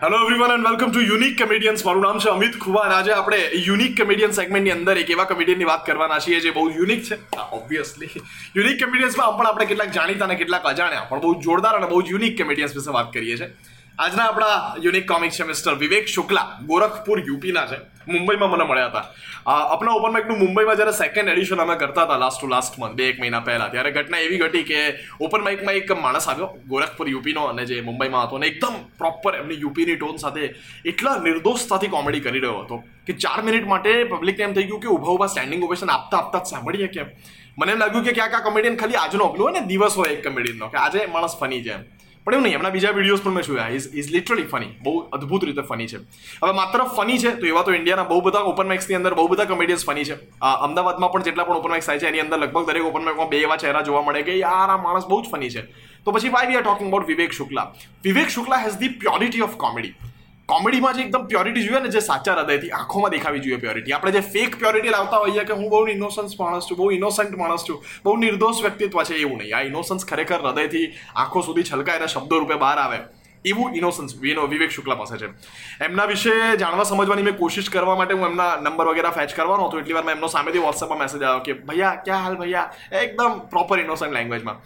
Hello everyone and welcome to unique comedians મારું નામ છે અમિત ખુવા અને આજે આપણે યુનિક કમેડિયન સેગમેન્ટની અંદર એક એવા કમેડિયનની વાત કરવાના છીએ જે બહુ યુનિક છે. ઓબ્વિયસલી યુનિક કમેડિયન્સમાં પણ આપણે કેટલાક જાણીતા અને કેટલાક અજાણ્યા, પણ બહુ જોરદાર અને બહુ યુનિક કમેડિયન્સ વિશે વાત કરીએ છીએ. આજના આપણા યુનિક કોમિક છે મિસ્ટર વિવેક શુક્લા, ગોરખપુર યુપીના છે. મુંબઈમાં મને મળ્યા હતા. આપણા ઓપન માઇકનું મુંબઈમાં જ્યારે સેકન્ડ એડિશન અમે કરતા હતા લાસ્ટ ટુ લાસ્ટ મંથ બે એક મહિના પહેલા, ત્યારે ઘટના એવી ઘટી કે ઓપન માઇકમાં એક માણસ આવ્યો, ગોરખપુર યુપીનો અને જે મુંબઈમાં હતો અને એકદમ પ્રોપર એમની યુપીની ટોન સાથે એટલા નિર્દોષતાથી કોમેડી કરી રહ્યો હતો કે ચાર મિનિટ માટે પબ્લિકને એમ થઈ ગયું કે ઊભા ઊભા સ્ટેન્ડિંગ ઓવેશન આપતા આપતા જ સાંભળીએ કેમ? મને એમ લાગ્યું કે ક્યાંક આ કોમેડિયન ખાલી આજનો અગલું હોય ને દિવસ હોય એક કોમેડિયનનો કે આજે માણસ ફની છે એમ. પણ એવું નહીં, એમના બીજા વિડીયોઝ પણ મેં જોયા. ઇઝ ઇઝ લિટરલી ફની બહુ અદ્ભુત રીતે ફની છે. હવે માત્ર ફની છે, તો એવા તો ઇન્ડિયાના બહુ બધા ઓપન માઇક્સની અંદર બહુ બધા કોમેડિયન્સ ફની છે. અમદાવાદમાં પણ જેટલા પણ ઓપન માઇક્સ થાય છે, એની અંદર લગભગ દરેક ઓપન માઇકમાં બે એવા ચહેરા જોવા મળે કે, યાર, આ માણસ બહુ જ ફની છે. તો પછી why we are talking about Vivek Shukla Vivek Shukla has the purity of comedy કોમેડીમાં જે એકદમ પ્યોરિટી જોઈએ ને જે સાચા હૃદયથી આંખોમાં દેખાવી જોઈએ પ્યોરિટી આપણે જે ફેક પ્યોરિટી લાવતા હોઈએ કે હું બહુ ઇનોસન્સ માણસ છું, બહુ ઇનોસન્ટ માણસ છું, બહુ નિર્દોષ વ્યક્તિત્વ છે, એવું નહીં. આ ઇનોસન્સ ખરેખર હૃદયથી આંખો સુધી છલકાય અને શબ્દો રૂપે બહાર આવે. એવું ઇનોસન્સ વિવેક શુક્લા પાસે છે. એમના વિશે જાણવા સમજવાની મેં કોશિશ કરવા માટે હું એમના નંબર વગેરે ફેચ કરવાનો હતો. એટલી વાર મેં એમનો સામેથી વોટ્સએપમાં મેસેજ આવ્યો કે, ભૈયા, ક્યાં હાલ ભૈયા? એકદમ પ્રોપર ઇનોસન્ટ લેંગ્વેજમાં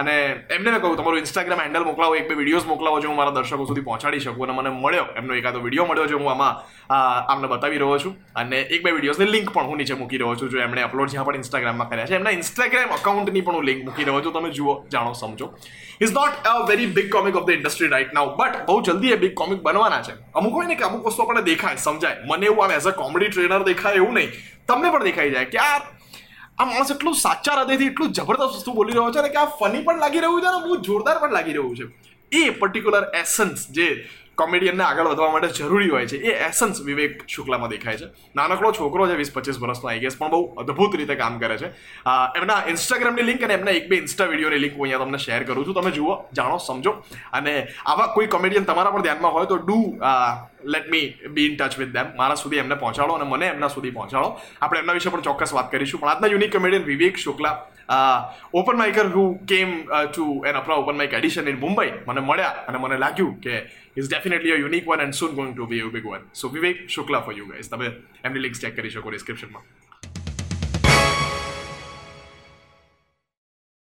અને એમને કહું તમારું ઇન્સ્ટાગ્રામ હેન્ડલ મોકલાવો એક બે વિડીયોઝ મોકલાવો જે હું મારા દર્શકો સુધી પહોંચાડી શકું. અને મને મળ્યો એમનો એકાદો વીડિયો મળ્યો છે હું આમાં આ, આમને બતાવી રહ્યો છું. અને એક બે વિડીયોઝની લિંક પણ હું નીચે મૂકી રહ્યો છું જો એમણે અપલોડ જ્યાં પણ ઇન્સ્ટાગ્રામમાં કર્યા છે. એમના ઇન્સ્ટાગ્રામ અકાઉન્ટની પણ હું લિંક મૂકી રહ્યો છું. તમે જુઓ જાણો સમજો. Is not a very big comic of the industry right now but બહુ જલ્દી એ બિગ કોમિક બનવાના છે. અમુક હોય ને કે અમુક વસ્તુ આપણને દેખાય સમજાય. મને એવું આમ એઝ અ કોમેડી ટ્રેનર દેખાય એવું નહીં. તમને પણ દેખાઈ જાય કે યાર આ માણસ એટલું સાચા હૃદયથી, એટલું જબરદસ્ત વસ્તુ બોલી રહ્યો છે અને કે આ ફની પણ લાગી રહ્યું છે અને બહુ જોરદાર પણ લાગી રહ્યું છે. એ પર્ટિક્યુલર એસન્સ જે કોમેડિયનને આગળ વધવા માટે જરૂરી હોય છે, એ એસન્સ વિવેક શુક્લામાં દેખાય છે. નાનકડો છોકરો છે વીસ પચીસ વર્ષનો આઈ ગેસ પણ બહુ અદ્ભુત રીતે કામ કરે છે. એમના ઇન્સ્ટાગ્રામની લિંક અને એમના એક બે ઇન્સ્ટા વિડીયોની લિંક હું અહીંયા તમને શેર કરું છું. તમે જુઓ, જાણો, સમજો. અને આવા કોઈ કોમેડિયન તમારા પણ ધ્યાનમાં હોય તો do let me be in touch with them મારા સુધી એમને પહોંચાડો અને મને એમના સુધી પહોંચાડો. આપણે એમના વિશે પણ ચોક્કસ વાત કરીશું. પણ આજના unique comedian Vivek Shukla open micer who came to an આપણા open mic edition in Mumbai મને મળ્યા અને મને લાગ્યું કે is definitely a unique one and soon going to be you big one so Vivek Shukla for you guys તમે એમની links check કરી શકો ડિસ્ક્રિપ્શનમાં